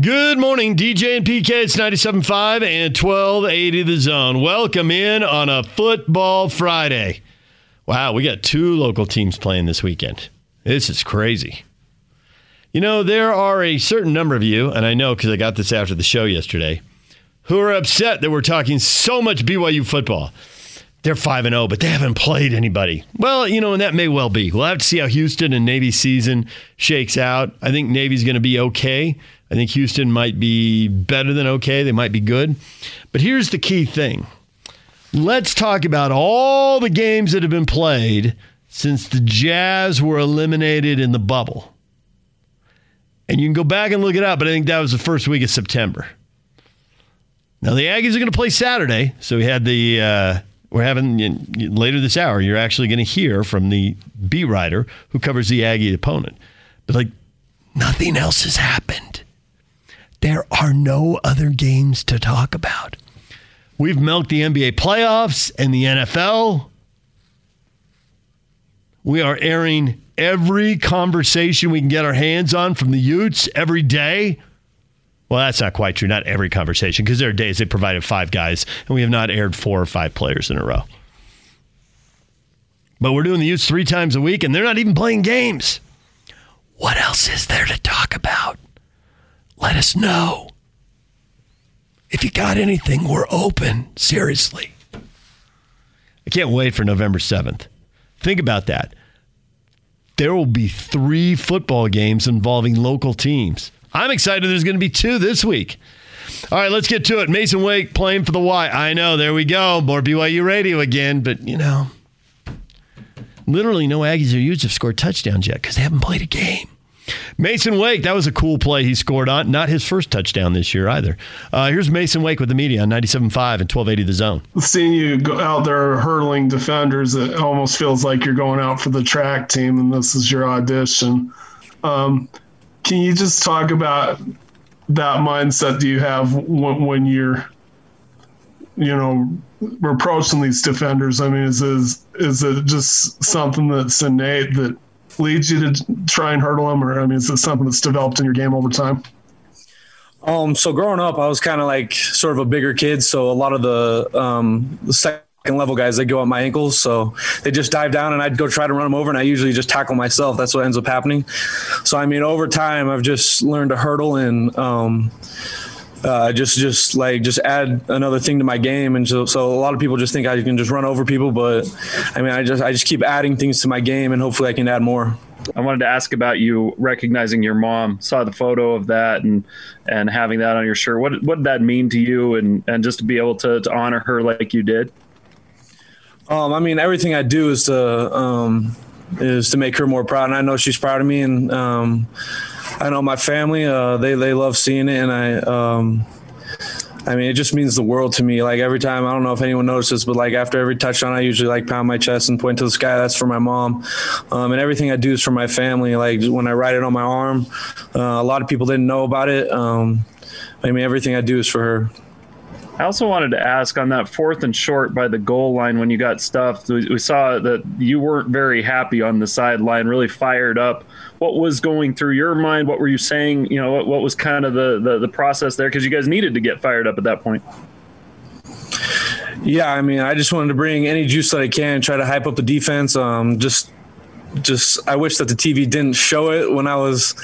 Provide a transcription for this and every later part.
Good morning, DJ and PK. It's 97.5 and 1280 The Zone. Welcome in on a football Friday. Wow, we got two local teams playing this weekend. This is crazy. You know, there are a certain number of you, and I know because I got this after the show yesterday, who are upset that we're talking so much BYU football. They're 5 and 0, but they haven't played anybody. Well, you know, and that may well be. We'll have to see how Houston and Navy season shakes out. I think Navy's going to be okay. I think Houston might be better than okay. They might be good. But here's the key thing let's talk about all the games that have been played since the Jazz were eliminated in the bubble. And you can go back and look it up, but I think that was the first week of September. Now, the Aggies are going to play Saturday. So we had the. Uh, we're having later this hour, you're actually going to hear from the B writer who covers the Aggie opponent. But like, nothing else has happened. There are no other games to talk about. We've milked the NBA playoffs and the NFL. We are airing every conversation we can get our hands on from the Utes every day. Well, that's not quite true. Not every conversation, because there are days they provided five guys, and we have not aired four or five players in a row. But we're doing the Utes three times a week, and they're not even playing games. What else is there to talk about? Let us know. If you got anything, we're open. Seriously. I can't wait for November 7th. Think about that. There will be three football games involving local teams. I'm excited there's going to be two this week. All right, let's get to it. Masen Wake playing for the Y. I know, there we go. More BYU radio again, but you know, literally no Aggies or Utes have scored touchdowns yet because they haven't played a game. Masen Wake, that was a cool play he scored on. Not his first touchdown this year either. Uh, here's Masen Wake with the media on 97.5 and 1280 The Zone. Seeing you go out there hurdling defenders, it almost feels like you're going out for the track team and this is your audition. Um, can you just talk about that mindset do you have when, when you're, you know, approaching these defenders? I mean, is, is, is it just something that's innate that – leads you to try and hurdle them, or I mean, is this something that's developed in your game over time? Um, so growing up, I was kind of like sort of a bigger kid. So a lot of the, um, the second level guys, they go at my ankles. So they just dive down and I'd go try to run them over and I usually just tackle myself. That's what ends up happening. So, I mean, over time, I've just learned to hurdle and, um, uh, just just like just add another thing to my game and so, so a lot of people just think I can just run over people but I mean I just I just keep adding things to my game and hopefully I can add more. I wanted to ask about you recognizing your mom. Saw the photo of that and and having that on your shirt. What what did that mean to you and and just to be able to, to honor her like you did? Um, I mean everything I do is to um, is to make her more proud and I know she's proud of me and um, I know my family, uh, they, they love seeing it. And I, um, I mean, it just means the world to me. Like every time, I don't know if anyone notices, but like after every touchdown, I usually like pound my chest and point to the sky. That's for my mom. Um, and everything I do is for my family. Like when I write it on my arm, uh, a lot of people didn't know about it. Um, I mean, everything I do is for her. I also wanted to ask on that fourth and short by the goal line when you got stuffed. We saw that you weren't very happy on the sideline, really fired up what was going through your mind? What were you saying? You know, what, what was kind of the, the, the process there? Because you guys needed to get fired up at that point. Yeah, I mean, I just wanted to bring any juice that I can, try to hype up the defense. Um, just, just, I wish that the TV didn't show it when I was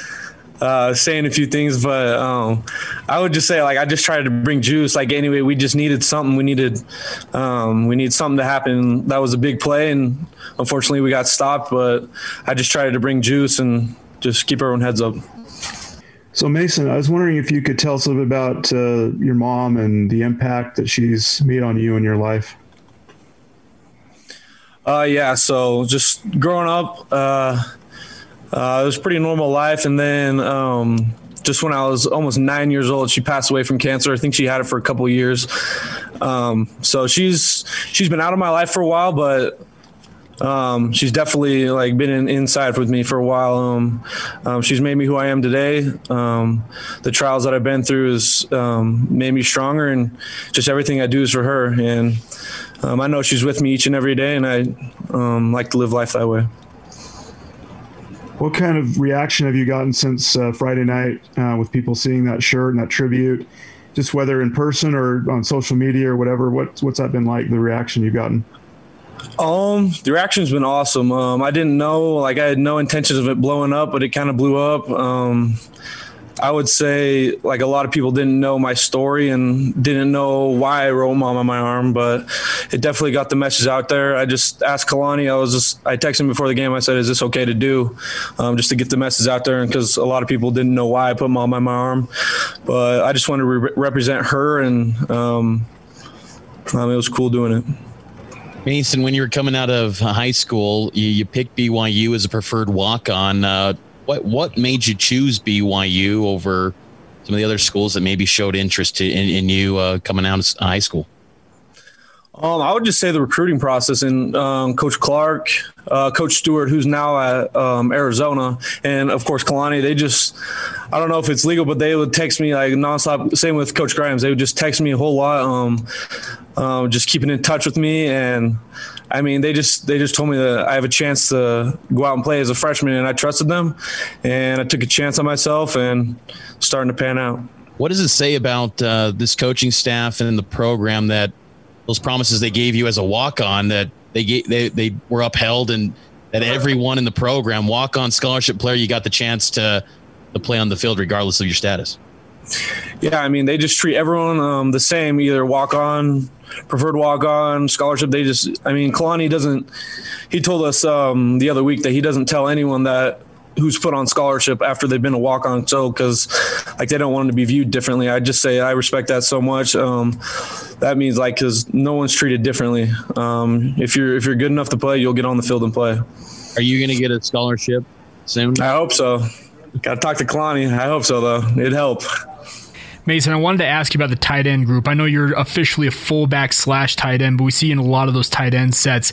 uh, saying a few things, but um, I would just say like I just tried to bring juice. Like anyway, we just needed something. We needed um, we need something to happen. That was a big play, and unfortunately we got stopped. But I just tried to bring juice and just keep everyone heads up. So Masen, I was wondering if you could tell us a little bit about uh, your mom and the impact that she's made on you in your life. Uh, yeah. So just growing up. Uh, uh, it was pretty normal life. And then um, just when I was almost nine years old, she passed away from cancer. I think she had it for a couple years. Um, so she's she's been out of my life for a while, but um, she's definitely like been in, inside with me for a while. Um, um, she's made me who I am today. Um, the trials that I've been through has um, made me stronger, and just everything I do is for her. And um, I know she's with me each and every day, and I like to live life that way. What kind of reaction have you gotten since uh, Friday night uh, with people seeing that shirt and that tribute? Just whether in person or on social media or whatever. What, what's that been like? The reaction you've gotten? Um, the reaction's been awesome. Um, I didn't know, like, I had no intentions of it blowing up, but it kind of blew up. Um, I would say like a lot of people didn't know my story and didn't know why I wrote mom on my arm, but it definitely got the message out there. I just asked Kalani, I was just, I texted him before the game. I said, is this okay to do? Um, just to get the message out there. And cause a lot of people didn't know why I put mom on my arm, but I just wanted to re- represent her. And, um, um, it was cool doing it. Masen, when you were coming out of high school, you, you picked BYU as a preferred walk on. Uh, what what made you choose BYU over some of the other schools that maybe showed interest in, in you uh, coming out of high school? Um, I would just say the recruiting process and um, Coach Clark, uh, Coach Stewart, who's now at um, Arizona, and of course Kalani. They just, I don't know if it's legal, but they would text me like nonstop. Same with Coach Grimes. They would just text me a whole lot, um, uh, just keeping in touch with me. And I mean, they just they just told me that I have a chance to go out and play as a freshman, and I trusted them, and I took a chance on myself, and starting to pan out. What does it say about uh, this coaching staff and the program that? those promises they gave you as a walk on that they gave, they they were upheld and that everyone in the program walk on scholarship player you got the chance to to play on the field regardless of your status. Yeah, I mean they just treat everyone um, the same, either walk on, preferred walk on, scholarship. They just, I mean, Kalani doesn't. He told us um, the other week that he doesn't tell anyone that who's put on scholarship after they've been a walk on. So because like they don't want them to be viewed differently. I just say i respect that so much. Um, that means like because no one's treated differently. Um, if you're if you're good enough to play you'll get on the field and play. Are you going to get a scholarship soon? I hope so. Gotta talk to Kalani. i hope so though. It'd help Masen, I wanted to ask you about the tight end group. I know you're officially a fullback slash tight end, but we see in a lot of those tight end sets.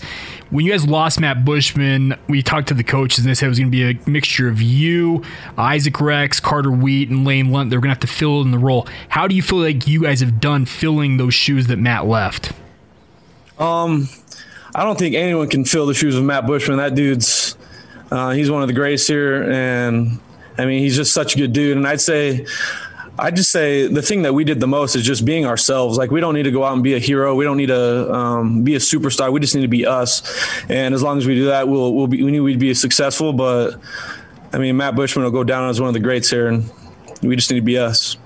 When you guys lost Matt Bushman, we talked to the coaches and they said it was going to be a mixture of you, Isaac Rex, Carter Wheat, and Lane Lunt. They're going to have to fill in the role. How do you feel like you guys have done filling those shoes that Matt left? Um, I don't think anyone can fill the shoes of Matt Bushman. That dude's uh, he's one of the greatest here, and I mean he's just such a good dude. And I'd say I just say the thing that we did the most is just being ourselves. Like we don't need to go out and be a hero. We don't need to um, be a superstar. We just need to be us. And as long as we do that, we'll we'll be we need to be successful. But I mean, Matt Bushman will go down as one of the greats here, and we just need to be us.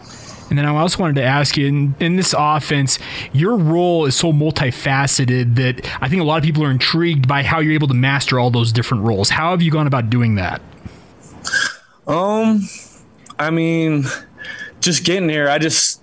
And then I also wanted to ask you in, in, this offense, your role is so multifaceted that I think a lot of people are intrigued by how you're able to master all those different roles. How have you gone about doing that? Um, I mean, just getting here, I just,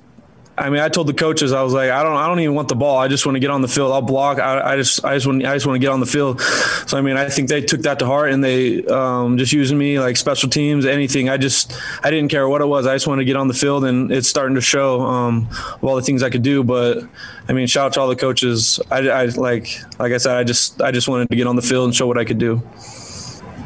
I mean, I told the coaches, I was like, I don't, I don't even want the ball. I just want to get on the field. I'll block. I, I just, I just want, I just want to get on the field. So I mean, I think they took that to heart and they um, just using me like special teams, anything. I just, I didn't care what it was. I just wanted to get on the field, and it's starting to show um, all the things I could do. But I mean, shout out to all the coaches. I, I like, like I said, I just, I just wanted to get on the field and show what I could do.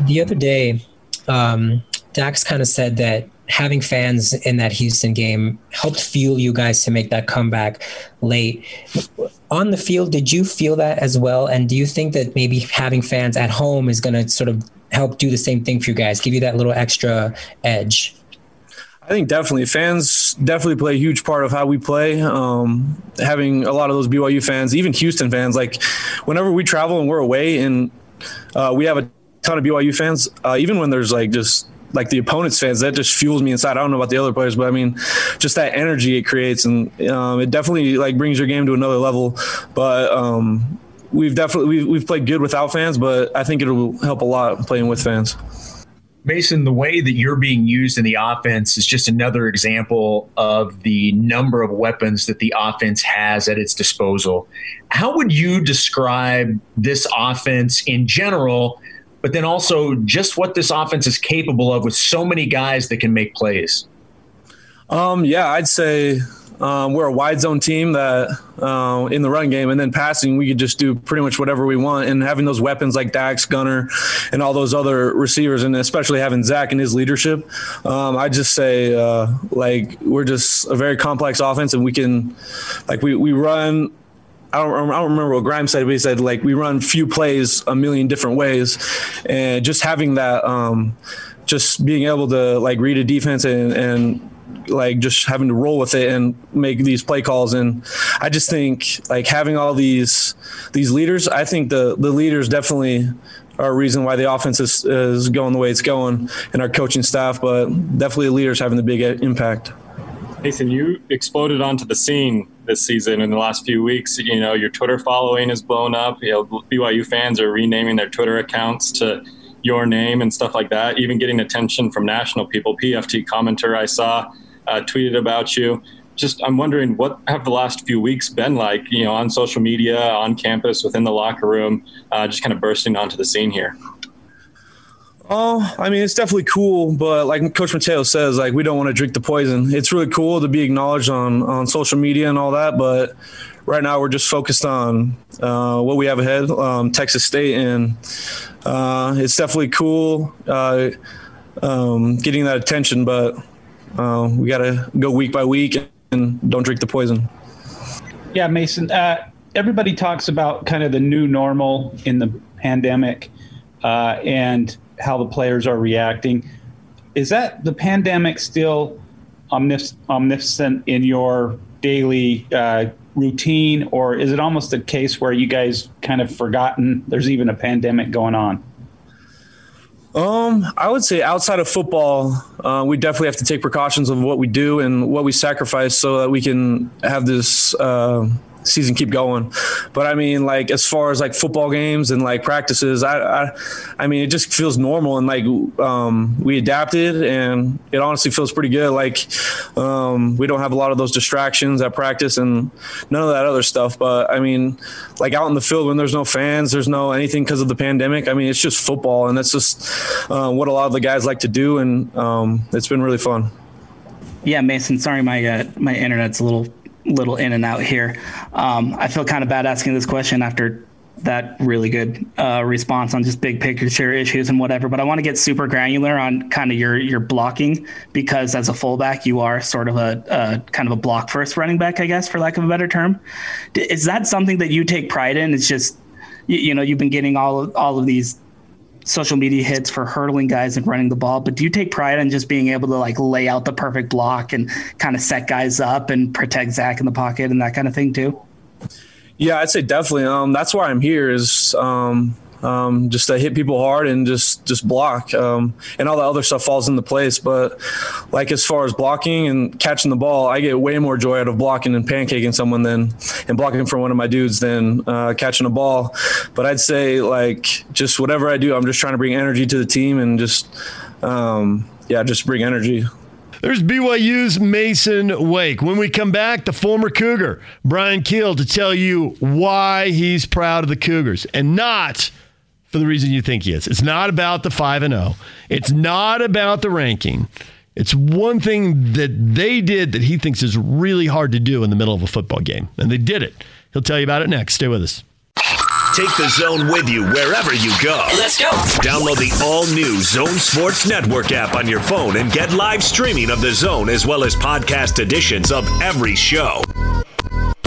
The other day, um, Dax kind of said that having fans in that Houston game helped fuel you guys to make that comeback late. On the field, did you feel that as well? And do you think that maybe having fans at home is going to sort of help do the same thing for you guys, give you that little extra edge? I think definitely fans definitely play a huge part of how we play. Um, having a lot of those BYU fans, even Houston fans, like whenever we travel and we're away and uh, we have a ton of BYU fans, uh, even when there's like just like the opponent's fans that just fuels me inside. I don't know about the other players, but I mean, just that energy it creates, and um, it definitely like brings your game to another level. But um, we've definitely we've, we've played good without fans, but I think it'll help a lot playing with fans. Masen, the way that you're being used in the offense is just another example of the number of weapons that the offense has at its disposal. How would you describe this offense in general? But then also just what this offense is capable of with so many guys that can make plays. Um, yeah, I'd say um, we're a wide zone team that uh, in the run game, and then passing, we could just do pretty much whatever we want. And having those weapons like Dax, Gunner, and all those other receivers, and especially having Zach and his leadership, um, I just say like we're just a very complex offense, and we can like we we run I don't, I don't remember what Grimes said, but he said like we run few plays a million different ways, and just having that, um, just being able to like read a defense and, and like just having to roll with it and make these play calls. And I just think like having all these these leaders, I think the the leaders definitely are a reason why the offense is, is going the way it's going and our coaching staff, but definitely the leaders having the big impact. Masen, you exploded onto the scene this season in the last few weeks. You know, your Twitter following has blown up. You know, BYU fans are renaming their Twitter accounts to your name and stuff like that, even getting attention from national people. PFT commenter I saw uh, tweeted about you. Just, I'm wondering what have the last few weeks been like, you know, on social media, on campus, within the locker room, uh, just kind of bursting onto the scene here. Oh, I mean, it's definitely cool, but like Coach Mateo says, like we don't want to drink the poison. It's really cool to be acknowledged on on social media and all that, but right now we're just focused on uh, what we have ahead, um, Texas State, and uh, it's definitely cool uh, um, getting that attention. But uh, we got to go week by week and don't drink the poison. Yeah, Masen. Uh, everybody talks about kind of the new normal in the pandemic, uh, and how the players are reacting. Is that the pandemic still omniscient in your daily uh, routine, or is it almost a case where you guys kind of forgotten there's even a pandemic going on? Um, I would say outside of football, uh, we definitely have to take precautions of what we do and what we sacrifice so that we can have this uh, season keep going. But I mean, like as far as like football games and like practices, I, I, I mean, it just feels normal and like um, we adapted and it honestly feels pretty good. Like um, we don't have a lot of those distractions at practice and none of that other stuff. But I mean, like out in the field when there's no fans, there's no anything because of the pandemic. I mean, it's just football and that's just uh, what a lot of the guys like to do, and um, it's been really fun. Yeah, Masen. Sorry, my uh, my internet's a little little in and out here. Um, I feel kind of bad asking this question after that really good uh, response on just big picture issues and whatever. But I want to get super granular on kind of your your blocking because as a fullback, you are sort of a, a, kind of a block first running back, I guess, for lack of a better term. Is that something that you take pride in? It's just you, you know you've been getting all all of these social media hits for hurdling guys and running the ball, but do you take pride in just being able to like lay out the perfect block and kind of set guys up and protect Zach in the pocket and that kind of thing too? Yeah, I'd say definitely. Um, that's why I'm here is um, um, just to hit people hard and just just block, um, and all the other stuff falls into place. But like as far as blocking and catching the ball, I get way more joy out of blocking and pancaking someone than and blocking for one of my dudes than uh, catching a ball. But I'd say like just whatever I do, I'm just trying to bring energy to the team and just um, yeah, just bring energy. There's BYU's Masen Wake. When we come back, the former Cougar, Bryan Kehl, to tell you why he's proud of the Cougars and not for the reason you think he is. It's not about the 5 and 0. It's not about the ranking. It's one thing that they did that he thinks is really hard to do in the middle of a football game, and they did it. He'll tell you about it next. Stay with us. Take the zone with you wherever you go. Let's go. Download the all new Zone Sports Network app on your phone and get live streaming of the zone as well as podcast editions of every show.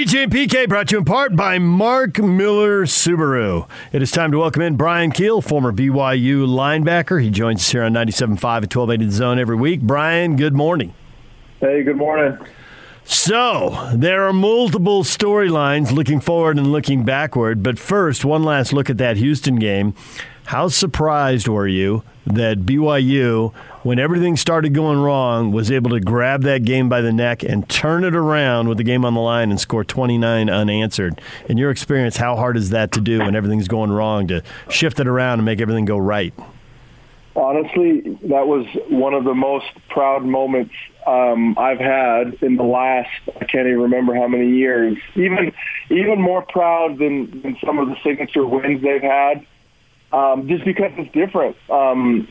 DJ and PK brought to you in part by Mark Miller Subaru. It is time to welcome in Bryan Kehl, former BYU linebacker. He joins us here on 97.5 at 1280 The Zone every week. Bryan, good morning. Hey, good morning. So, there are multiple storylines looking forward and looking backward. But first, one last look at that Houston game. How surprised were you that BYU, when everything started going wrong, was able to grab that game by the neck and turn it around with the game on the line and score 29 unanswered? In your experience, how hard is that to do when everything's going wrong to shift it around and make everything go right? Honestly, that was one of the most proud moments um, I've had in the last I can't even remember how many years. Even even more proud than, than some of the signature wins they've had um, just because it's different. Um,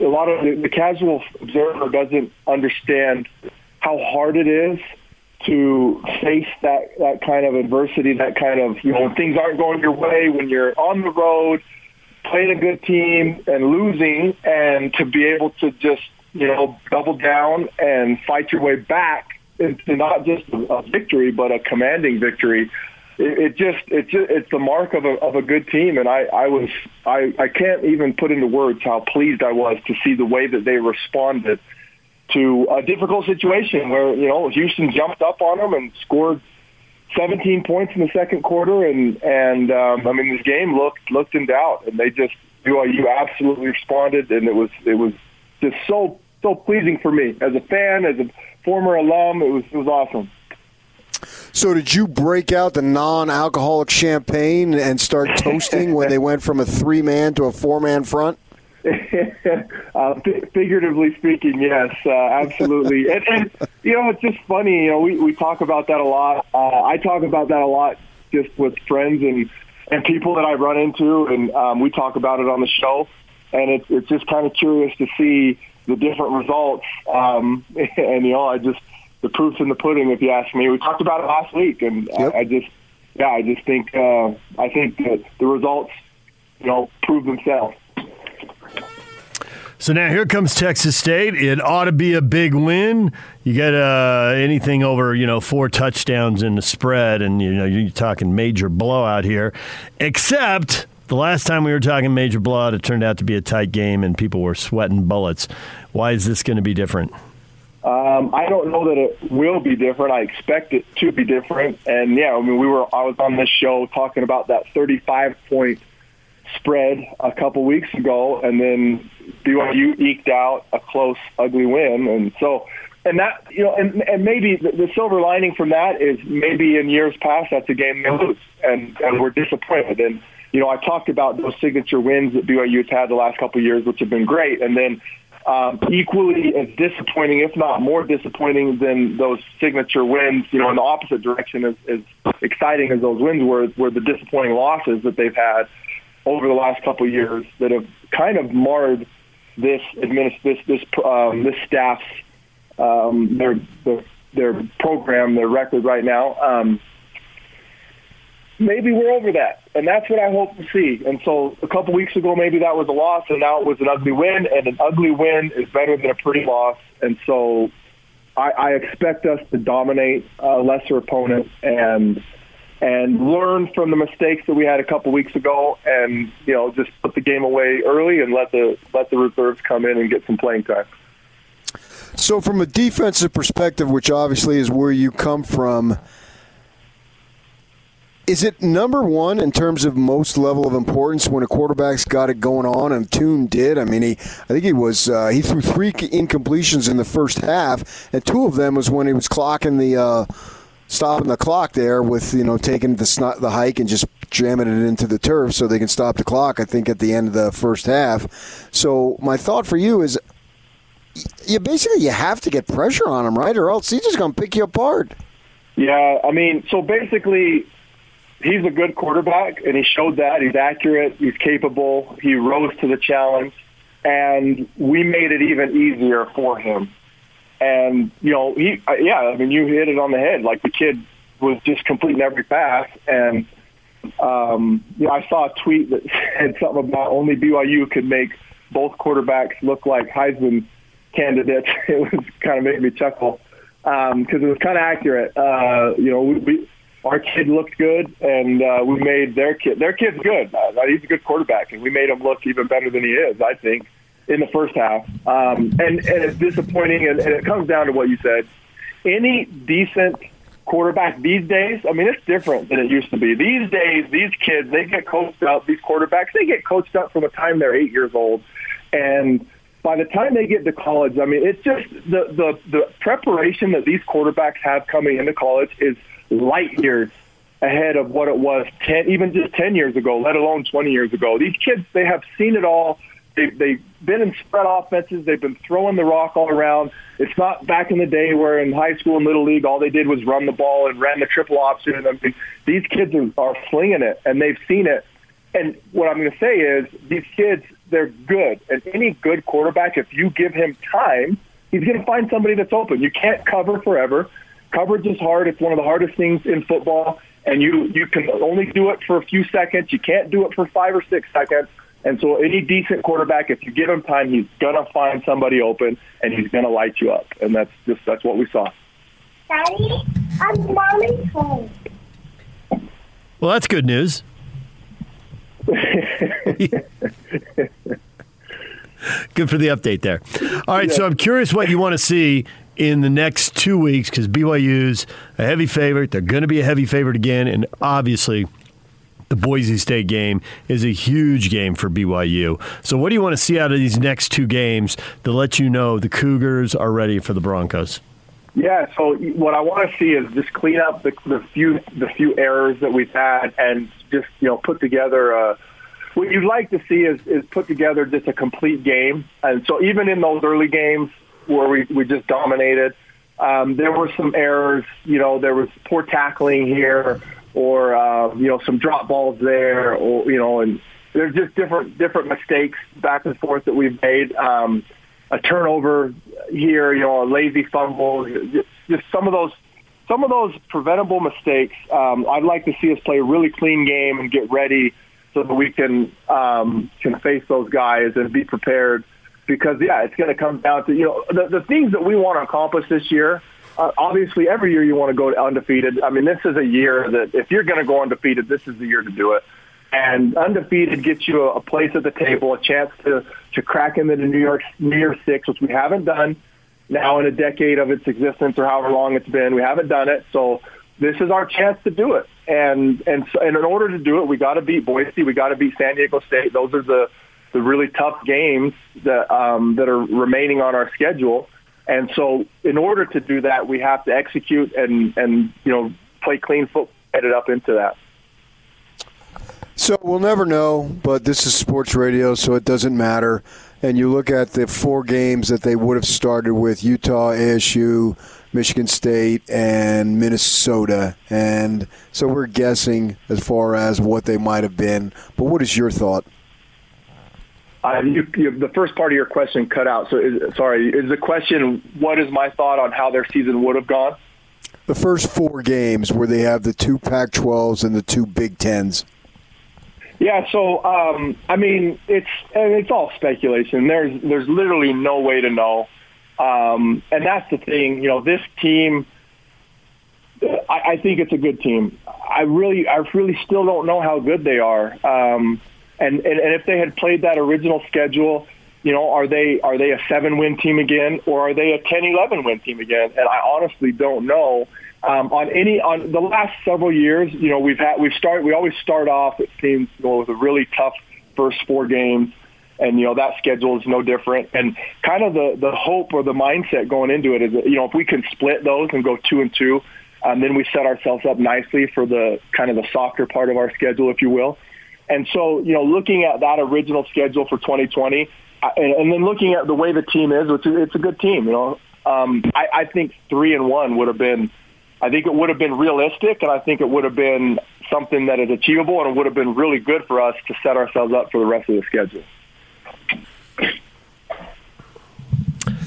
a lot of the, the casual observer doesn't understand how hard it is to face that that kind of adversity, that kind of you know when things aren't going your way, when you're on the road, playing a good team and losing, and to be able to just you know double down and fight your way back into not just a victory but a commanding victory. It, it just it's it's the mark of a of a good team, and I I was I I can't even put into words how pleased I was to see the way that they responded to a difficult situation where you know Houston jumped up on them and scored 17 points in the second quarter, and and um, I mean this game looked looked in doubt, and they just BYU absolutely responded, and it was it was just so so pleasing for me as a fan, as a former alum. It was it was awesome. So, did you break out the non-alcoholic champagne and start toasting when they went from a three-man to a four-man front? uh, figuratively speaking, yes, uh, absolutely. and, and you know, it's just funny. You know, we we talk about that a lot. Uh, I talk about that a lot just with friends and and people that I run into, and um, we talk about it on the show. And it's it's just kind of curious to see the different results. Um, and you know, I just the proof's in the pudding, if you ask me. We talked about it last week, and yep. I, I just yeah, I just think uh, I think that the results, you know, prove themselves. So now here comes Texas State. It ought to be a big win. You get uh, anything over, you know, four touchdowns in the spread, and you know you're talking major blowout here. Except the last time we were talking major blowout, it turned out to be a tight game, and people were sweating bullets. Why is this going to be different? Um, I don't know that it will be different. I expect it to be different. And yeah, I mean, we were I was on this show talking about that 35 point spread a couple weeks ago, and then BYU eked out a close, ugly win, and so. And that, you know, and, and maybe the, the silver lining from that is maybe in years past that's a game they lose, and and we're disappointed. And you know, I talked about those signature wins that BYU has had the last couple of years, which have been great, and then um, equally as disappointing, if not more disappointing, than those signature wins. You know, in the opposite direction, as, as exciting as those wins were, were the disappointing losses that they've had over the last couple of years that have kind of marred this administ- this this um, this staff's um, their, their their program, their record right now. Um, maybe we're over that, and that's what I hope to see. And so, a couple weeks ago, maybe that was a loss, and now it was an ugly win. And an ugly win is better than a pretty loss. And so, I, I expect us to dominate a lesser opponent and and learn from the mistakes that we had a couple weeks ago, and you know just put the game away early and let the let the reserves come in and get some playing time. So, from a defensive perspective, which obviously is where you come from, is it number one in terms of most level of importance when a quarterback's got it going on? And Tune did. I mean, he I think he was uh, he threw three incompletions in the first half, and two of them was when he was clocking the. Uh, stopping the clock there with you know taking the the hike and just jamming it into the turf so they can stop the clock. I think at the end of the first half. So my thought for you is, you basically you have to get pressure on him, right, or else he's just going to pick you apart. Yeah, I mean, so basically. He's a good quarterback, and he showed that. He's accurate. He's capable. He rose to the challenge, and we made it even easier for him and, you know, he, uh, yeah, I mean, you hit it on the head. Like the kid was just completing every pass. And, um, you know, I saw a tweet that said something about only BYU could make both quarterbacks look like Heisman candidates. It was kind of made me chuckle because um, it was kind of accurate. Uh, you know, we, we, our kid looked good, and uh, we made their kid. Their kid's good. Uh, he's a good quarterback, and we made him look even better than he is. I think in the first half. Um, and, and it's disappointing, and, and it comes down to what you said. Any decent quarterback these days, I mean, it's different than it used to be. These days, these kids, they get coached up, these quarterbacks, they get coached up from the time they're eight years old. And by the time they get to college, I mean, it's just the, the, the preparation that these quarterbacks have coming into college is light years ahead of what it was 10, even just 10 years ago, let alone 20 years ago. These kids, they have seen it all. They, they've been in spread offenses. They've been throwing the rock all around. It's not back in the day where in high school and little league all they did was run the ball and ran the triple option. I mean, these kids are, are slinging it, and they've seen it. and what I'm going to say is these kids, they're good. And any good quarterback, if you give him time, he's going to find somebody that's open. You can't cover forever. Coverage is hard. It's one of the hardest things in football. And you, you can only do it for a few seconds. You can't do it for five or six seconds. And so any decent quarterback, if you give him time, he's going to find somebody open and he's going to light you up. And that's just, that's what we saw. Daddy, I'm mommy's home. Well, that's good news. Good for the update there. All right, yeah. so I'm curious what you want to see in the next two weeks because BYU's a heavy favorite. They're going to be a heavy favorite again, and obviously the Boise State game is a huge game for BYU. So, what do you want to see out of these next two games to let you know the Cougars are ready for the Broncos? Yeah, so what I want to see is just clean up the, the few the few errors that we've had, and just you know put together a what you'd like to see is, is put together just a complete game. And so even in those early games where we, we just dominated, um, there were some errors. You know, there was poor tackling here, or uh, you know, some drop balls there, or you know, and there's just different different mistakes back and forth that we've made. Um, a turnover here, you know, a lazy fumble, just, some of those some of those preventable mistakes. Um, I'd like to see us play a really clean game and get ready so that we can um, can face those guys and be prepared. Because yeah, it's going to come down to you know the, the things that we want to accomplish this year. Uh, obviously, every year you want to go undefeated. I mean, this is a year that if you're going to go undefeated, this is the year to do it. And undefeated gets you a, a place at the table, a chance to to crack into the New York New Year Six, which we haven't done now in a decade of its existence or however long it's been. We haven't done it, so this is our chance to do it. And and so, and in order to do it, we got to beat Boise. We got to beat San Diego State. Those are the the really tough games that um, that are remaining on our schedule. And so, in order to do that, we have to execute and and you know play clean football, headed up into that. So we'll never know, but this is sports radio, so it doesn't matter. And you look at the four games that they would have started with Utah, ASU, Michigan State, and Minnesota. And so we're guessing as far as what they might have been. But what is your thought? Uh, you, you, the first part of your question cut out. So, is, sorry, is the question what is my thought on how their season would have gone? The first four games where they have the two Pac-12s and the two Big Tens. Yeah, so um, I mean, it's and it's all speculation. There's there's literally no way to know. Um, and that's the thing, you know, this team, I, I think it's a good team. I really, I really still don't know how good they are. Um, and, and, and if they had played that original schedule, you know, are they, are they a seven win team again or are they a 10, 11 win team again? And I honestly don't know. Um, on any on the last several years, you know, we've had we've we always start off it seems you know, with a really tough first four games and you know that schedule is no different. And kind of the the hope or the mindset going into it is that, you know if we can split those and go two and two, um, then we set ourselves up nicely for the kind of the softer part of our schedule, if you will. And so you know looking at that original schedule for 2020, uh, and, and then looking at the way the team is, which is it's a good team, you know. Um, I, I think three and one would have been. I think it would have been realistic, and I think it would have been something that is achievable, and it would have been really good for us to set ourselves up for the rest of the schedule.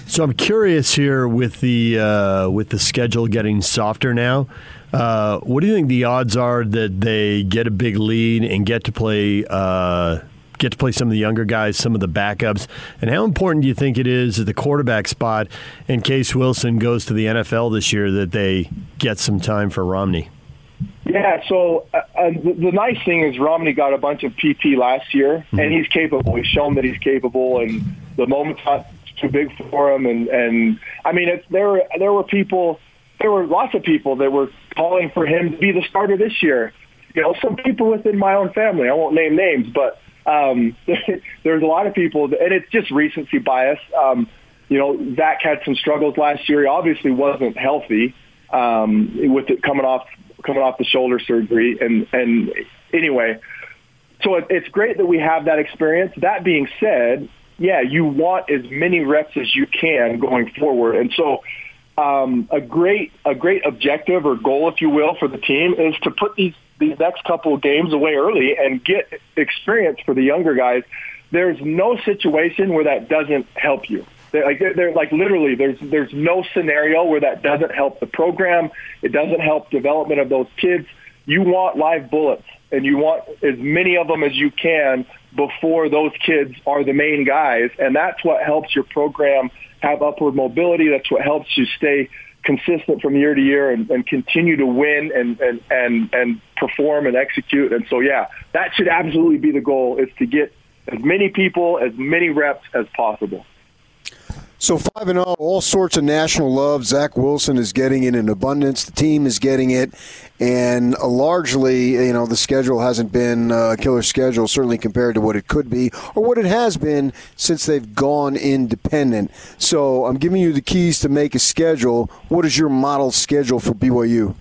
So I'm curious here with the uh, with the schedule getting softer now. Uh, what do you think the odds are that they get a big lead and get to play uh, get to play some of the younger guys, some of the backups, and how important do you think it is at the quarterback spot in case Wilson goes to the NFL this year that they get some time for Romney? Yeah, so uh, uh, the, the nice thing is Romney got a bunch of PT last year, mm-hmm. and he's capable. He's shown that he's capable, and the moment's not too big for him. And and I mean, it's, there there were people, there were lots of people that were calling for him to be the starter this year. You know, some people within my own family. I won't name names, but um, there's a lot of people, and it's just recency bias. Um, you know, Zach had some struggles last year. He obviously wasn't healthy um, with it coming off coming off the shoulder surgery. And, and anyway, so it, it's great that we have that experience. That being said, yeah, you want as many reps as you can going forward. And so um, a great a great objective or goal, if you will, for the team is to put these these next couple of games away early and get experience for the younger guys. There's no situation where that doesn't help you. They're like they're, they're like literally there's there's no scenario where that doesn't help the program. It doesn't help development of those kids. You want live bullets and you want as many of them as you can before those kids are the main guys. And that's what helps your program have upward mobility. That's what helps you stay consistent from year to year and, and continue to win and, and, and, and perform and execute. And so, yeah, that should absolutely be the goal is to get as many people, as many reps as possible. So five and zero, all sorts of national love. Zach Wilson is getting it in abundance. The team is getting it, and uh, largely, you know, the schedule hasn't been uh, a killer schedule, certainly compared to what it could be or what it has been since they've gone independent. So I'm giving you the keys to make a schedule. What is your model schedule for BYU?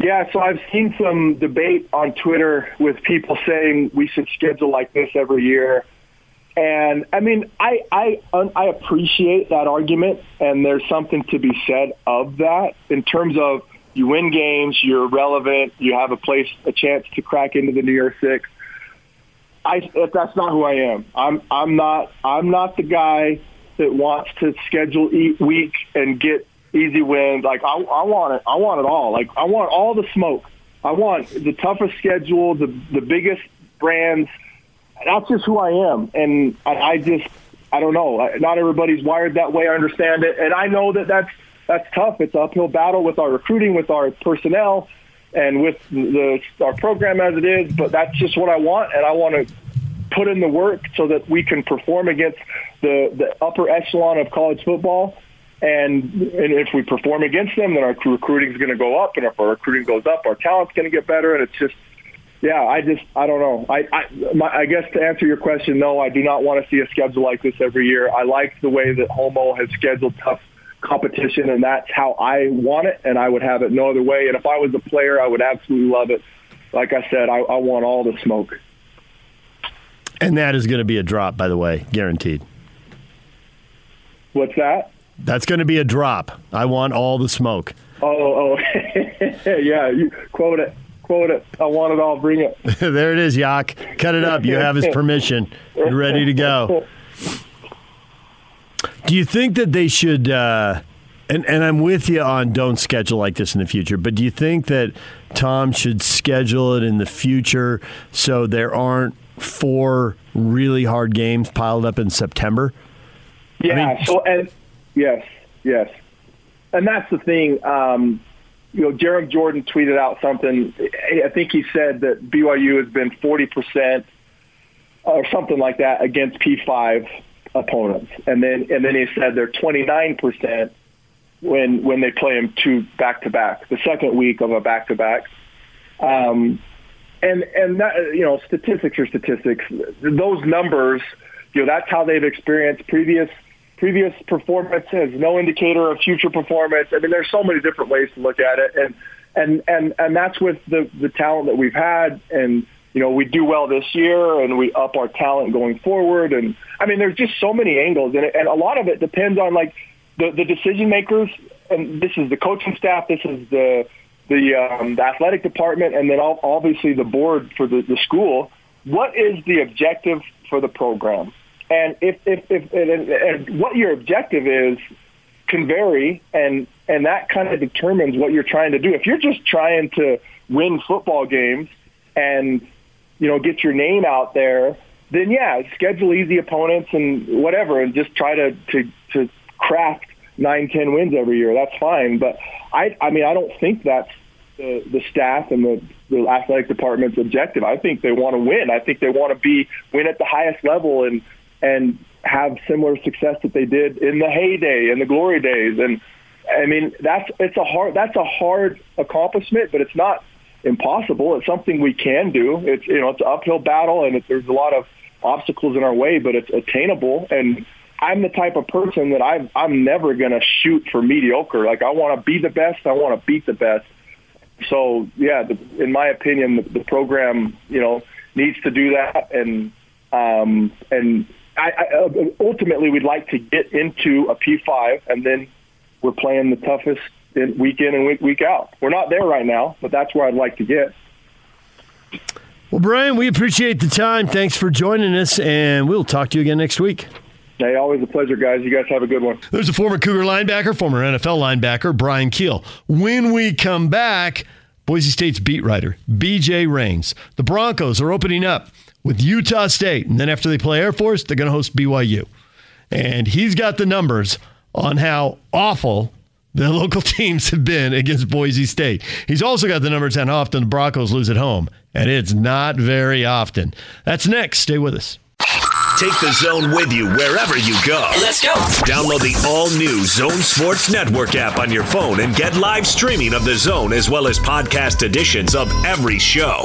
Yeah, so I've seen some debate on Twitter with people saying we should schedule like this every year. And I mean, I I I appreciate that argument, and there's something to be said of that in terms of you win games, you're relevant, you have a place, a chance to crack into the New Year Six. I that's not who I am. I'm I'm not I'm not the guy that wants to schedule each week and get easy wins. Like I, I want it. I want it all. Like I want all the smoke. I want the toughest schedule, the the biggest brands that's just who I am, and I, I just I don't know. Not everybody's wired that way. I understand it, and I know that that's that's tough. It's an uphill battle with our recruiting, with our personnel, and with the our program as it is. But that's just what I want, and I want to put in the work so that we can perform against the the upper echelon of college football. And and if we perform against them, then our recruiting is going to go up, and if our recruiting goes up, our talent's going to get better, and it's just yeah, I just I don't know. I I, my, I guess to answer your question, no, I do not want to see a schedule like this every year. I like the way that Holmoe has scheduled tough competition, and that's how I want it, and I would have it no other way. And if I was a player, I would absolutely love it. Like I said, I, I want all the smoke. And that is going to be a drop, by the way, guaranteed. What's that? That's going to be a drop. I want all the smoke. Oh, oh, yeah. You quote it quote it. I want it all. Bring it. there it is, Yak. Cut it up. You have his permission. You're ready to go. Do you think that they should? Uh, and and I'm with you on don't schedule like this in the future. But do you think that Tom should schedule it in the future so there aren't four really hard games piled up in September? Yeah. I mean, so and yes, yes, and that's the thing. Um, you know, Jarom Jordan tweeted out something. I think he said that BYU has been 40% or something like that against P5 opponents. And then, and then he said they're 29% when, when they play them two back to back, the second week of a back to back. Um, and, and that, you know, statistics are statistics. Those numbers, you know, that's how they've experienced previous previous performance is no indicator of future performance. I mean, there's so many different ways to look at it, and and and and that's with the the talent that we've had, and you know we do well this year, and we up our talent going forward, and I mean, there's just so many angles, and and a lot of it depends on like the the decision makers, and this is the coaching staff, this is the the, um, the athletic department, and then obviously the board for the, the school. What is the objective for the program? And if, if, if and, and what your objective is can vary, and and that kind of determines what you're trying to do. If you're just trying to win football games and you know get your name out there, then yeah, schedule easy opponents and whatever, and just try to to to craft nine, ten wins every year. That's fine. But I I mean I don't think that's the, the staff and the, the athletic department's objective. I think they want to win. I think they want to be win at the highest level and and have similar success that they did in the heyday and the glory days. And I mean, that's it's a hard that's a hard accomplishment, but it's not impossible. It's something we can do. It's you know it's an uphill battle, and it, there's a lot of obstacles in our way, but it's attainable. And I'm the type of person that I I'm never going to shoot for mediocre. Like I want to be the best. I want to beat the best. So yeah, the, in my opinion, the, the program you know needs to do that, and um, and I, I, uh, ultimately, we'd like to get into a P5, and then we're playing the toughest in, week in and week, week out. We're not there right now, but that's where I'd like to get. Well, Bryan, we appreciate the time. Thanks for joining us, and we'll talk to you again next week. Hey, always a pleasure, guys. You guys have a good one. There's a former Cougar linebacker, former NFL linebacker, Bryan Kehl. When we come back, Boise State's beat writer, BJ Rains. The Broncos are opening up with Utah State, and then after they play Air Force, they're going to host BYU. And he's got the numbers on how awful the local teams have been against Boise State. He's also got the numbers on how often the Broncos lose at home, and it's not very often. That's next. Stay with us. Take the zone with you wherever you go. Let's go. Download the all new Zone Sports Network app on your phone and get live streaming of the zone as well as podcast editions of every show.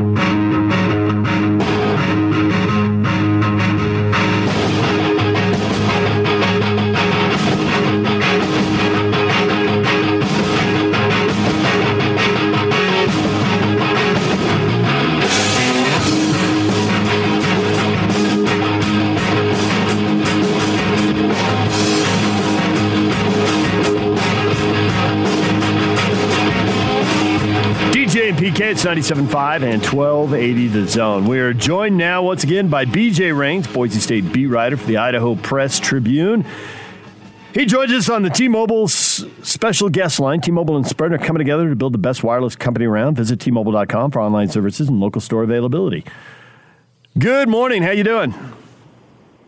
It's 97.5 and 1280 The Zone. We are joined now once again by BJ Rains, Boise State beat writer for the Idaho Press Tribune. He joins us on the T-Mobile special guest line. T-Mobile and Sprint are coming together to build the best wireless company around. Visit T-Mobile.com for online services and local store availability. Good morning. How you doing?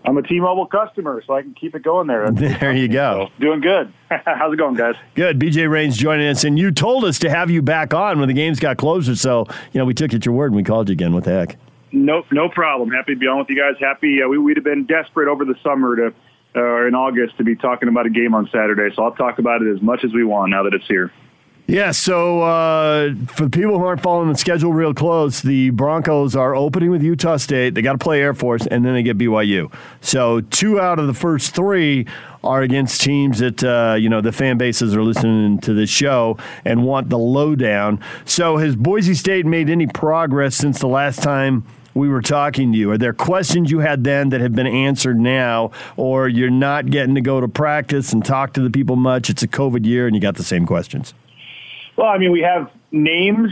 I'm a T-Mobile customer, so I can keep it going there. There you go. Doing good. How's it going, guys? Good. BJ Rains joining us, and you told us to have you back on when the games got closer. So you know we took at your word and we called you again. What the heck? No, no problem. Happy to be on with you guys. Happy. Uh, we, we'd have been desperate over the summer to, uh, or in August, to be talking about a game on Saturday. So I'll talk about it as much as we want now that it's here. Yeah, so uh, for the people who aren't following the schedule real close, the Broncos are opening with Utah State. They got to play Air Force, and then they get BYU. So two out of the first three are against teams that uh, you know the fan bases are listening to this show and want the lowdown. So has Boise State made any progress since the last time? We were talking to you. Are there questions you had then that have been answered now, or you're not getting to go to practice and talk to the people much? It's a COVID year and you got the same questions. Well, I mean, we have names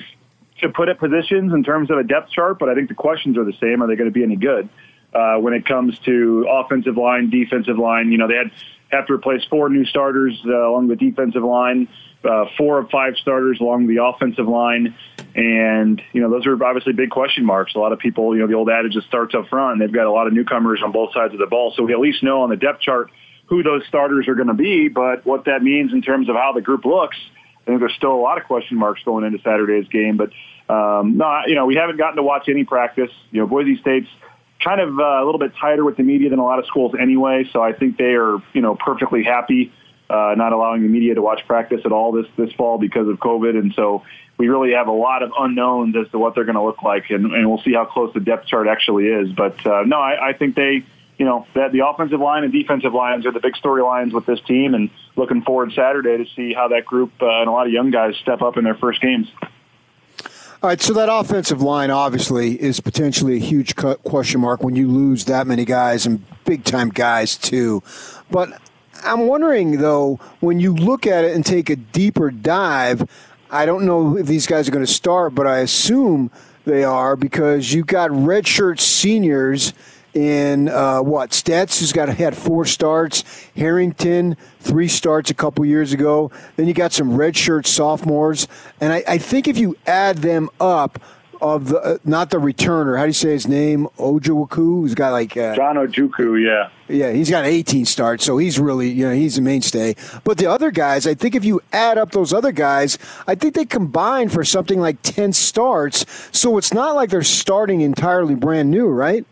to put at positions in terms of a depth chart, but I think the questions are the same. Are they going to be any good uh, when it comes to offensive line, defensive line? You know, they had have to replace four new starters uh, along the defensive line, uh, four of five starters along the offensive line, and you know those are obviously big question marks. A lot of people, you know, the old adage just starts up front. They've got a lot of newcomers on both sides of the ball, so we at least know on the depth chart who those starters are going to be. But what that means in terms of how the group looks. I think there's still a lot of question marks going into Saturday's game, but um, no, you know, we haven't gotten to watch any practice. You know, Boise State's kind of uh, a little bit tighter with the media than a lot of schools anyway, so I think they are, you know, perfectly happy uh, not allowing the media to watch practice at all this this fall because of COVID, and so we really have a lot of unknowns as to what they're going to look like, and, and we'll see how close the depth chart actually is. But uh, no, I, I think they you know, that the offensive line and defensive lines are the big storylines with this team, and looking forward Saturday to see how that group uh, and a lot of young guys step up in their first games. All right, so that offensive line obviously is potentially a huge question mark when you lose that many guys and big time guys too. But I'm wondering though, when you look at it and take a deeper dive, I don't know if these guys are going to start, but I assume they are because you've got redshirt seniors in uh, what Stetz, who's got had four starts, Harrington three starts a couple years ago. Then you got some redshirt sophomores, and I, I think if you add them up. Of the uh, not the returner, how do you say his name? Ojowaku, who's got like uh, John Ojukwu, yeah, yeah, he's got 18 starts, so he's really you know he's a mainstay. But the other guys, I think if you add up those other guys, I think they combine for something like 10 starts. So it's not like they're starting entirely brand new, right?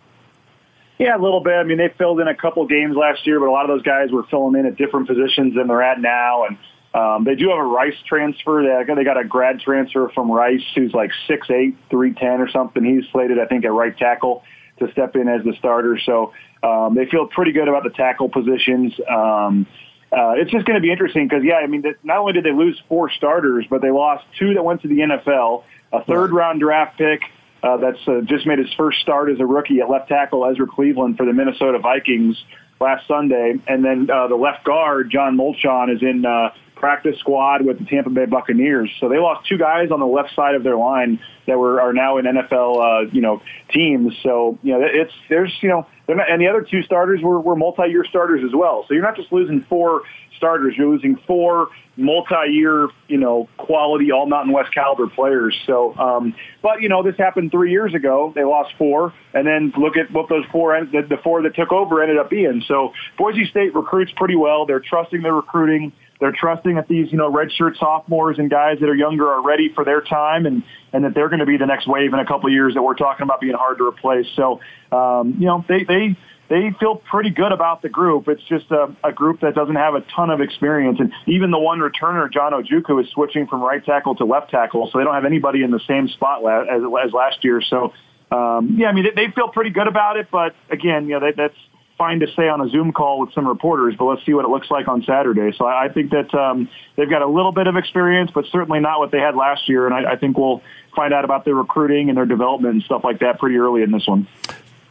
Yeah, a little bit. I mean, they filled in a couple games last year, but a lot of those guys were filling in at different positions than they're at now. And um, they do have a Rice transfer. They, got, they got a grad transfer from Rice who's like 6'8", 310 or something. He's slated, I think, at right tackle. to step in as the starter. So um, they feel pretty good about the tackle positions. Um, uh, it's just going to be interesting because, yeah, I mean, not only did they lose four starters, but they lost two that went to the NFL, a third round draft pick uh, that's uh, just made his first start as a rookie at left tackle, Ezra Cleveland for the Minnesota Vikings last Sunday, and then uh, the left guard John Molchon is in uh, practice squad with the Tampa Bay Buccaneers. So they lost two guys on the left side of their line that were are now in NFL uh, you know teams. So you know it's there's you know not, and the other two starters were, were multi-year starters as well. So you're not just losing four starters, you're losing four multi-year, you know, quality all Mountain West caliber players. So, um, but you know, this happened three years ago. They lost four, and then look at what those four, the, the four that took over ended up being. So Boise State recruits pretty well. They're trusting their recruiting. They're trusting that these, you know, redshirt sophomores and guys that are younger are ready for their time, and and that they're going to be the next wave in a couple of years that we're talking about being hard to replace. So, um, you know, they they they feel pretty good about the group. It's just a, a group that doesn't have a ton of experience. And even the one returner, John Ojukwu, is switching from right tackle to left tackle, so they don't have anybody in the same spot as, as last year. So, um, yeah, I mean, they, they feel pretty good about it. But again, you know, that, that's fine to say on a Zoom call with some reporters, but let's see what it looks like on Saturday. So I, I think that um, they've got a little bit of experience, but certainly not what they had last year. And I, I think we'll find out about their recruiting and their development and stuff like that pretty early in this one.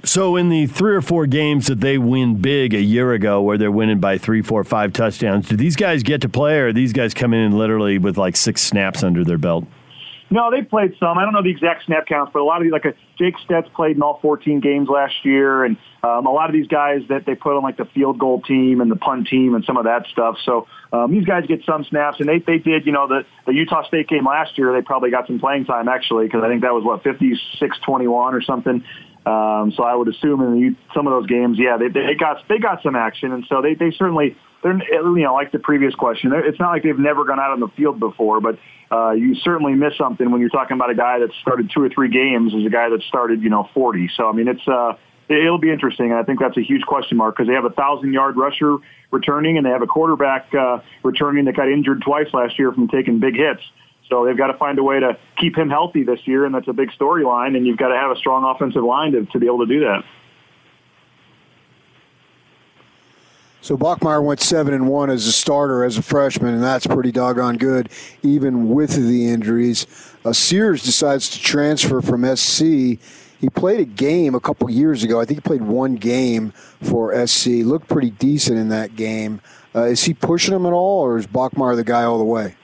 So, in the three or four games that they win big a year ago, where they're winning by three, four, five touchdowns, do these guys get to play, or are these guys coming in literally with like six snaps under their belt? No, they played some. I don't know the exact snap counts, but a lot of these, like a, Jake Stetz played in all 14 games last year, and um, a lot of these guys that they put on like the field goal team and the punt team and some of that stuff. So um, these guys get some snaps, and they they did. You know, the the Utah State game last year, they probably got some playing time actually because I think that was what 56-21 or something. Um, so I would assume in the, some of those games, yeah, they, they got they got some action, and so they they certainly they're you know like the previous question, it's not like they've never gone out on the field before, but uh, you certainly miss something when you're talking about a guy that started two or three games as a guy that started you know 40. So I mean, it's uh, it'll be interesting, and I think that's a huge question mark because they have a thousand yard rusher returning, and they have a quarterback uh, returning that got injured twice last year from taking big hits. So they've got to find a way to keep him healthy this year, and that's a big storyline. And you've got to have a strong offensive line to, to be able to do that. So Bachmeier went seven and one as a starter as a freshman, and that's pretty doggone good, even with the injuries. Uh, Sears decides to transfer from SC. He played a game a couple years ago. I think he played one game for SC. Looked pretty decent in that game. Uh, is he pushing him at all, or is Bachmeier the guy all the way?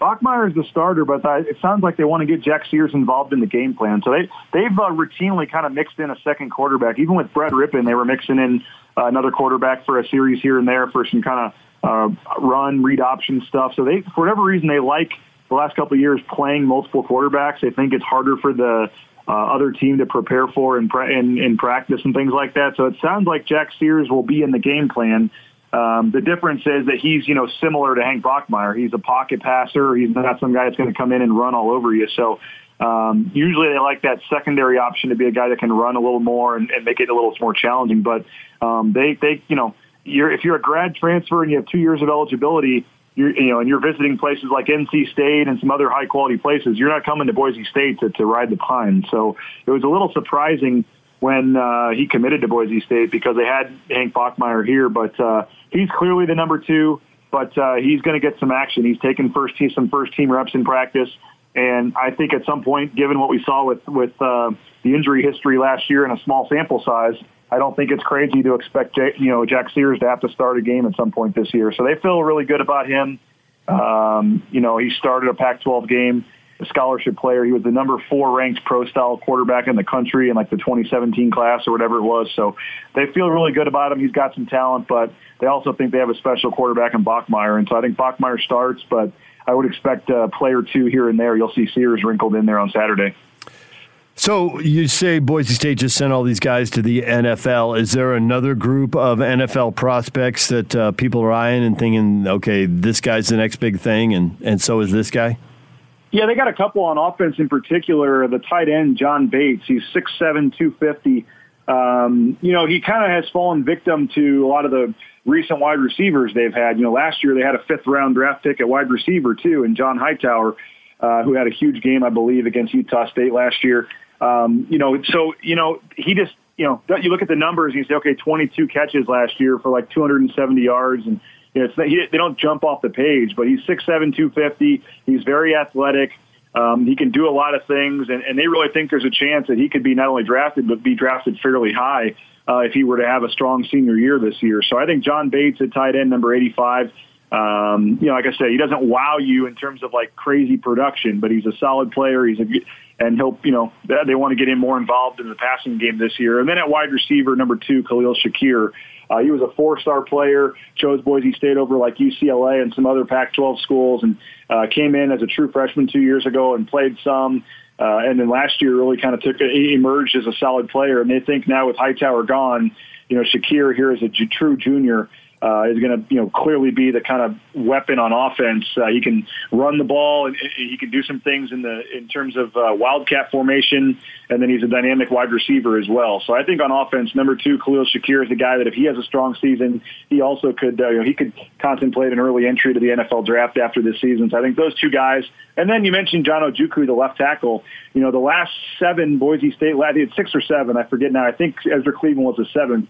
Bachmeier is the starter, but it sounds like they want to get Jack Sears involved in the game plan. So they they've uh, routinely kind of mixed in a second quarterback. Even with Brett Rypien, they were mixing in uh, another quarterback for a series here and there for some kind of uh, run read option stuff. So they, for whatever reason, they like the last couple of years playing multiple quarterbacks. They think it's harder for the uh, other team to prepare for in, in, in practice and things like that. So it sounds like Jack Sears will be in the game plan. Um, the difference is that he's, you know, similar to Hank Bachmeier. He's a pocket passer. He's not some guy that's going to come in and run all over you. So um, usually they like that secondary option to be a guy that can run a little more and, and make it a little more challenging. But um, they, they, you know, you're, if you're a grad transfer and you have two years of eligibility, you're, you know, and you're visiting places like NC State and some other high quality places, you're not coming to Boise State to, to ride the pine. So it was a little surprising when uh, he committed to Boise State because they had Hank Bachmeier here, but uh, he's clearly the number two. But uh, he's going to get some action. He's taken first team, some first team reps in practice, and I think at some point, given what we saw with with uh, the injury history last year and a small sample size, I don't think it's crazy to expect you know Jack Sears to have to start a game at some point this year. So they feel really good about him. Um, you know, he started a Pac-12 game a scholarship player. He was the number four ranked pro style quarterback in the country in like the 2017 class or whatever it was. So they feel really good about him. He's got some talent, but they also think they have a special quarterback in Bachmeier. And so I think Bachmeier starts, but I would expect a player two here and there. You'll see Sears wrinkled in there on Saturday. So you say Boise State just sent all these guys to the NFL. Is there another group of NFL prospects that uh, people are eyeing and thinking, okay, this guy's the next big thing, and, and so is this guy? Yeah, they got a couple on offense in particular. The tight end, John Bates, he's 6'7", 250. Um, you know, he kind of has fallen victim to a lot of the recent wide receivers they've had. You know, last year they had a fifth round draft pick at wide receiver too, and John Hightower, uh, who had a huge game, I believe, against Utah State last year. Um, you know, so you know he just you know you look at the numbers and you say, okay, 22 catches last year for like 270 yards, and you know, it's, he, they don't jump off the page, but he's 6'7", 250. He's very athletic. Um, he can do a lot of things, and, and they really think there's a chance that he could be not only drafted but be drafted fairly high uh, if he were to have a strong senior year this year. So I think John Bates at tight end, number 85. Um, you know, like I said, he doesn't wow you in terms of like crazy production, but he's a solid player. He's a and he'll, you know, they want to get him more involved in the passing game this year. And then at wide receiver, number two, Khalil Shakir. Uh, he was a four-star player, chose Boise State over like UCLA and some other Pac-12 schools, and uh, came in as a true freshman two years ago and played some. Uh, and then last year really kind of took he emerged as a solid player. And they think now with Hightower gone, you know, Shakir here is a true junior uh, is going to you know clearly be the kind of weapon on offense. Uh, he can run the ball and he can do some things in the in terms of uh, wildcat formation, and then he's a dynamic wide receiver as well. So I think on offense, number two, Khalil Shakir is the guy that if he has a strong season, he also could uh, you know, he could contemplate an early entry to the NFL draft after this season. So I think those two guys, and then you mentioned John Ojukwu, the left tackle. You know, the last seven Boise State, I think it's six or seven, I forget now. I think Ezra Cleveland was the seventh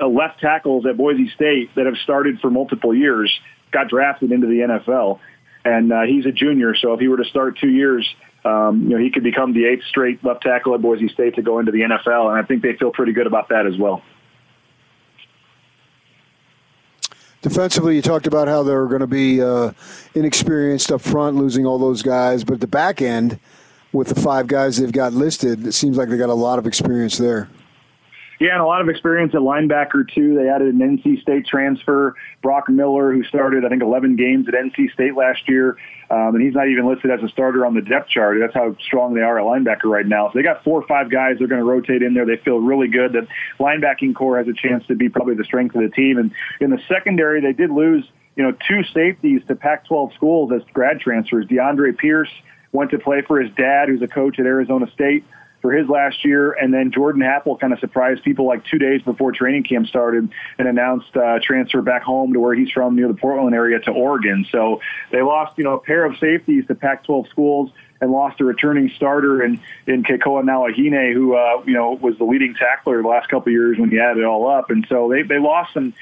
left tackles at Boise State that have started for multiple years got drafted into the NFL, and uh, he's a junior. So if he were to start two years, um, you know, he could become the eighth straight left tackle at Boise State to go into the NFL, and I think they feel pretty good about that as well. Defensively, you talked about how they're going to be uh, inexperienced up front, losing all those guys, but the back end, with the five guys they've got listed, it seems like they got a lot of experience there. Yeah, and a lot of experience at linebacker too. They added an NC State transfer, Brock Miller, who started I think 11 games at NC State last year, um, and he's not even listed as a starter on the depth chart. That's how strong they are at linebacker right now. So they got four or five guys they're going to rotate in there. They feel really good that linebacking core has a chance to be probably the strength of the team. And in the secondary, they did lose you know two safeties to Pac-12 schools as grad transfers. DeAndre Pierce went to play for his dad, who's a coach at Arizona State for his last year, and then Jordan Happel kind of surprised people like two days before training camp started and announced uh, transfer back home to where he's from, near the Portland area, to Oregon. So they lost, you know, a pair of safeties to Pac-12 schools and lost a returning starter in in Kekoa Nawahine, who uh, you know was the leading tackler the last couple of years when he added it all up. And so they they lost some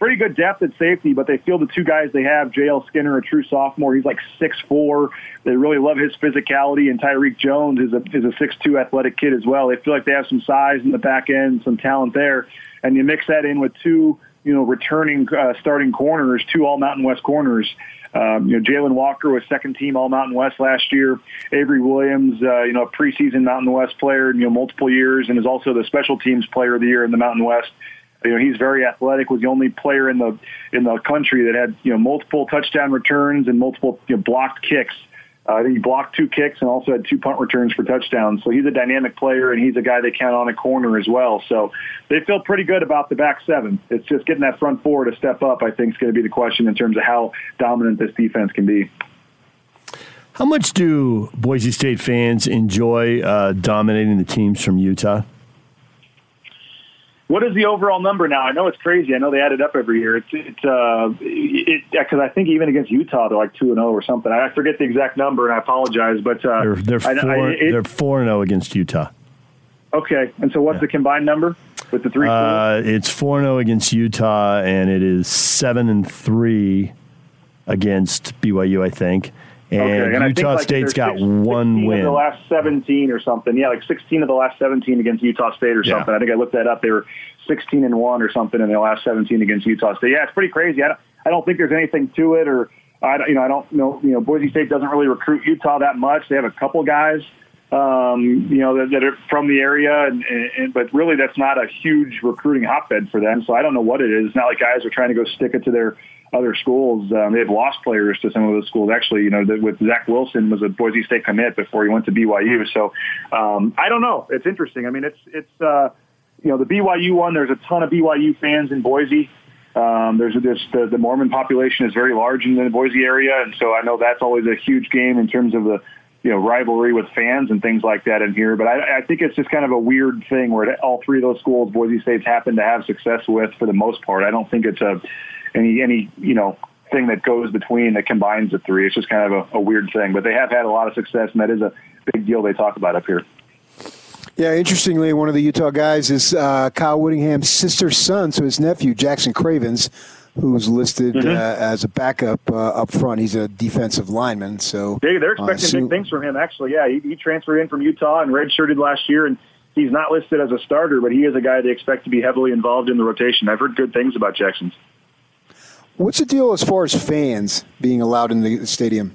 pretty good depth at safety, but they feel the two guys they have, JL Skinner, a true sophomore, he's like six four. They really love his physicality, and Tyreque Jones is a is a six two athletic kid as well. They feel like they have some size in the back end, some talent there, and you mix that in with two you know returning uh, starting corners, two All Mountain West corners. Um, you know, Jalen Walker was second team All Mountain West last year. Avery Williams, uh, you know, a preseason Mountain West player, you know, multiple years, and is also the special teams player of the year in the Mountain West. You know, he's very athletic. Was the only player in the in the country that had you know multiple touchdown returns and multiple you know, blocked kicks. Uh, he blocked two kicks and also had two punt returns for touchdowns. So he's a dynamic player, and he's a guy they count on a corner as well. So they feel pretty good about the back seven. It's just getting that front four to step up. I think is going to be the question in terms of how dominant this defense can be. How much do Boise State fans enjoy uh, dominating the teams from Utah? What is the overall number now? I know it's crazy. I know they add it up every year. It's it's uh it because I think even against Utah they're like two and zero or something. I forget the exact number and I apologize, but uh, they're they're four, I, it, they're four and zero against Utah. Okay, and so what's yeah. the combined number with the three? Uh, it's four and zero against Utah, and it is seven and three against BYU, I think. And, okay. and Utah like State's got one win. The last 17 or something. Yeah, like 16 of the last 17 against Utah State or something. Yeah. I think I looked that up. They were 16 and 1 or something in their last 17 against Utah State. Yeah, it's pretty crazy. I don't, I don't think there's anything to it or I you know, I don't know, you know, Boise State doesn't really recruit Utah that much. They have a couple guys um, you know, that, that, are from the area, and, and, but really that's not a huge recruiting hotbed for them. So I don't know what it is. It's not like guys are trying to go stick it to their other schools. Um, they've lost players to some of those schools. Actually, you know, the, with Zach Wilson was a Boise State commit before he went to BYU. So um, I don't know. It's interesting. I mean, it's it's uh, you know the BYU one. There's a ton of BYU fans in Boise. Um, there's this the, the Mormon population is very large in the Boise area, and so I know that's always a huge game in terms of the you know rivalry with fans and things like that in here. But I, I think it's just kind of a weird thing where all three of those schools Boise State's happen to have success with for the most part. I don't think it's a any any you know thing that goes between that combines the three. It's just kind of a, a weird thing, but they have had a lot of success, and that is a big deal they talk about up here. Yeah, interestingly, one of the Utah guys is uh, Kyle Whittingham's sister's son, so his nephew, Jackson Cravens, who's listed Mhm. uh, as a backup uh, up front. He's a defensive lineman, so They, they're uh, expecting soon- big things from him. Actually, yeah, he, he transferred in from Utah and redshirted last year, and he's not listed as a starter, but he is a guy they expect to be heavily involved in the rotation. I've heard good things about Jackson. What's the deal as far as fans being allowed in the stadium?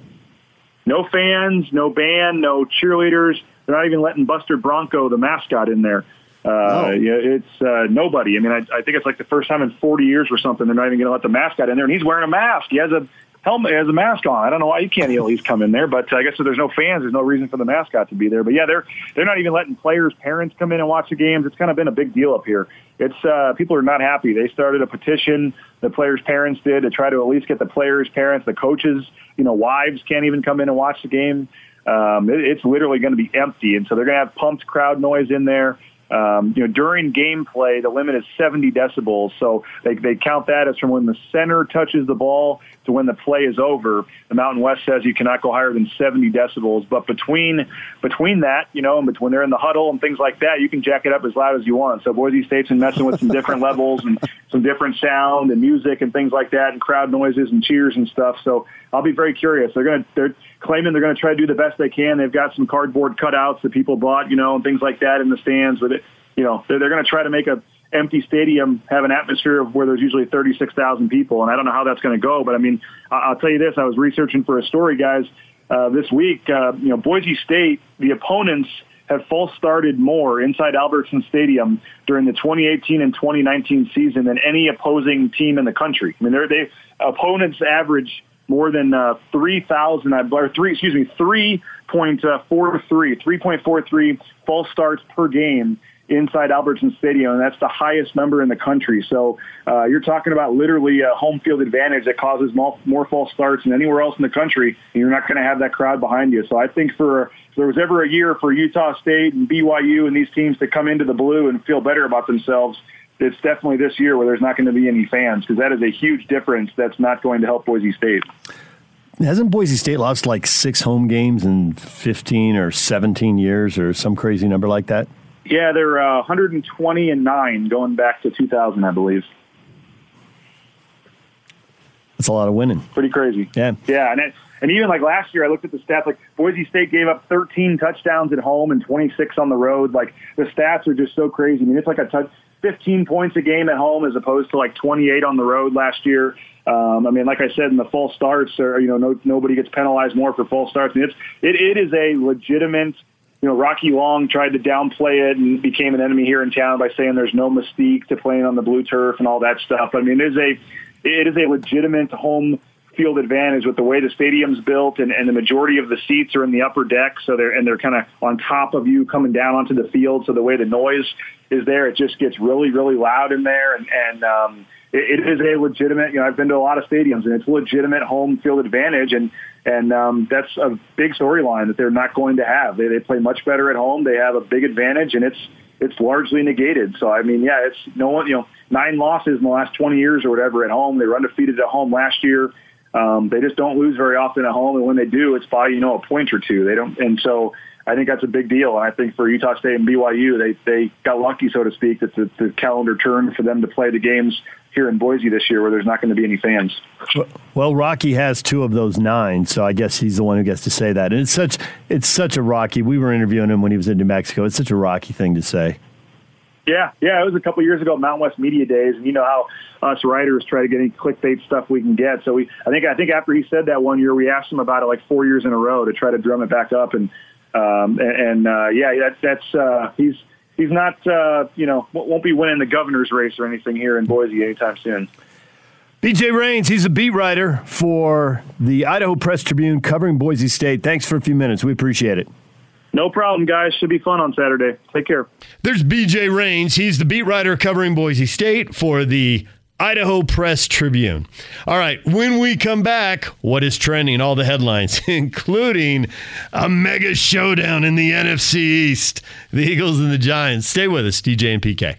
No fans, no band, no cheerleaders. They're not even letting Buster Bronco, the mascot, in there. Uh, yeah, it's uh, nobody. I mean, I, I think it's like the first time in 40 years or something. They're not even going to let the mascot in there, and he's wearing a mask. He has a helmet, has a mask on. I don't know why you can't at least come in there, but I guess if there's no fans, there's no reason for the mascot to be there. But yeah, they're they're not even letting players' parents come in and watch the games. It's kind of been a big deal up here. It's uh, people are not happy. They started a petition. The players' parents did to try to at least get the players' parents, the coaches, you know, wives can't even come in and watch the game. Um, it, it's literally going to be empty, and so they're going to have pumped crowd noise in there. Um, you know, during gameplay, the limit is 70 decibels. So they, they count that as from when the center touches the ball to when the play is over. The Mountain West says you cannot go higher than 70 decibels. But between between that, you know, and between they're in the huddle and things like that, you can jack it up as loud as you want. So Boise State's been messing with some different levels and some different sound and music and things like that, and crowd noises and cheers and stuff. So I'll be very curious. They're going to they're claiming they're going to try to do the best they can. They've got some cardboard cutouts that people bought, you know, and things like that in the stands. But it, you know, they're, they're going to try to make a empty stadium have an atmosphere of where there's usually 36,000 people, and I don't know how that's going to go. But I mean, I'll tell you this: I was researching for a story, guys, uh, this week. Uh, you know, Boise State, the opponents have false started more inside Albertson Stadium during the 2018 and 2019 season than any opposing team in the country. I mean, they're, they opponents average more than uh, 3,000, or three, excuse me, 3.43, 3.43 false starts per game inside Albertson Stadium, and that's the highest number in the country. So uh, you're talking about literally a home field advantage that causes more, more false starts than anywhere else in the country, and you're not going to have that crowd behind you. So I think for if there was ever a year for Utah State and BYU and these teams to come into the blue and feel better about themselves, it's definitely this year where there's not going to be any fans because that is a huge difference that's not going to help Boise State. Hasn't Boise State lost like six home games in 15 or 17 years or some crazy number like that? Yeah, they're uh, 120 and nine going back to 2000, I believe. That's a lot of winning. Pretty crazy. Yeah. Yeah, and it, and even like last year, I looked at the stats. Like Boise State gave up 13 touchdowns at home and 26 on the road. Like the stats are just so crazy. I mean, it's like a touch, 15 points a game at home as opposed to like 28 on the road last year. Um, I mean, like I said, in the false starts, or you know, no, nobody gets penalized more for false starts. I mean, it's it, it is a legitimate. You know, Rocky Long tried to downplay it and became an enemy here in town by saying there's no mystique to playing on the blue turf and all that stuff. I mean, it is a it is a legitimate home field advantage with the way the stadium's built and, and the majority of the seats are in the upper deck. So they're and they're kind of on top of you coming down onto the field. So the way the noise is there it just gets really really loud in there. And and um it, is a legitimate you know I've been to a lot of stadiums and it's legitimate home field advantage and and um, that's a big storyline that they're not going to have they, they play much better at home they have a big advantage and it's it's largely negated. So I mean, yeah, it's no one, you know, nine losses in the last 20 years or whatever at home. They were undefeated at home last year. Um, they just don't lose very often at home, and when they do, it's by you know a point or two. They don't, and so I think that's a big deal. And I think for Utah State and BYU, they they got lucky, so to speak, that the, the calendar turned for them to play the games here in Boise this year, where there's not going to be any fans. Well, Rocky has two of those nine, so I guess he's the one who gets to say that. And it's such it's such a Rocky. We were interviewing him when he was in New Mexico. It's such a Rocky thing to say. Yeah, yeah, it was a couple years ago, Mountain West Media Days, and you know how us writers try to get any clickbait stuff we can get. So we, I think, I think after he said that one year, we asked him about it like four years in a row to try to drum it back up, and um, and, and uh, yeah, that, that's uh, he's he's not uh, you know won't be winning the governor's race or anything here in Boise anytime soon. BJ Rains, he's a beat writer for the Idaho Press Tribune covering Boise State. Thanks for a few minutes. We appreciate it. No problem, guys. Should be fun on Saturday. Take care. There's BJ Rains. He's the beat writer covering Boise State for the Idaho Press Tribune. All right, when we come back, what is trending? All the headlines, including a mega showdown in the NFC East, the Eagles and the Giants. Stay with us, DJ and PK.